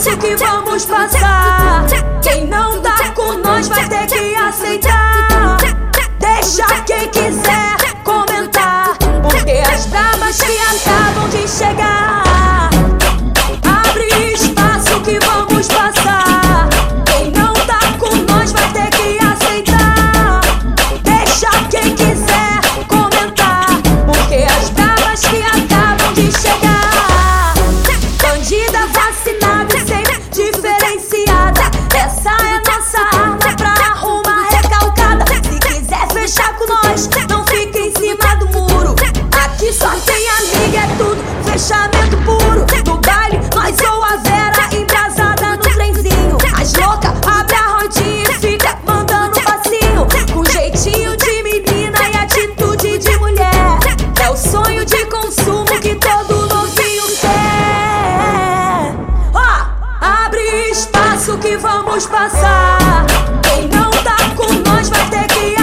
Vamos que vamos fazer. isso que vamos passar. Quem não tá com nós vai ter que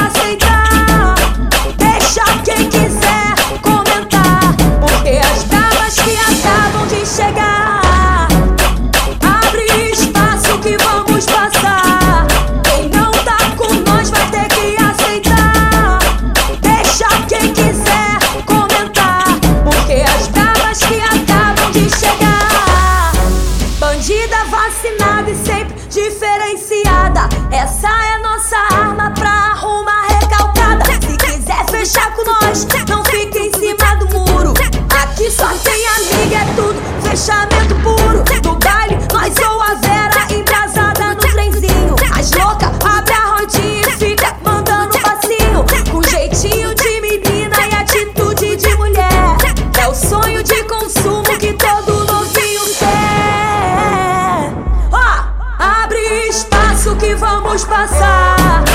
que vamos passar.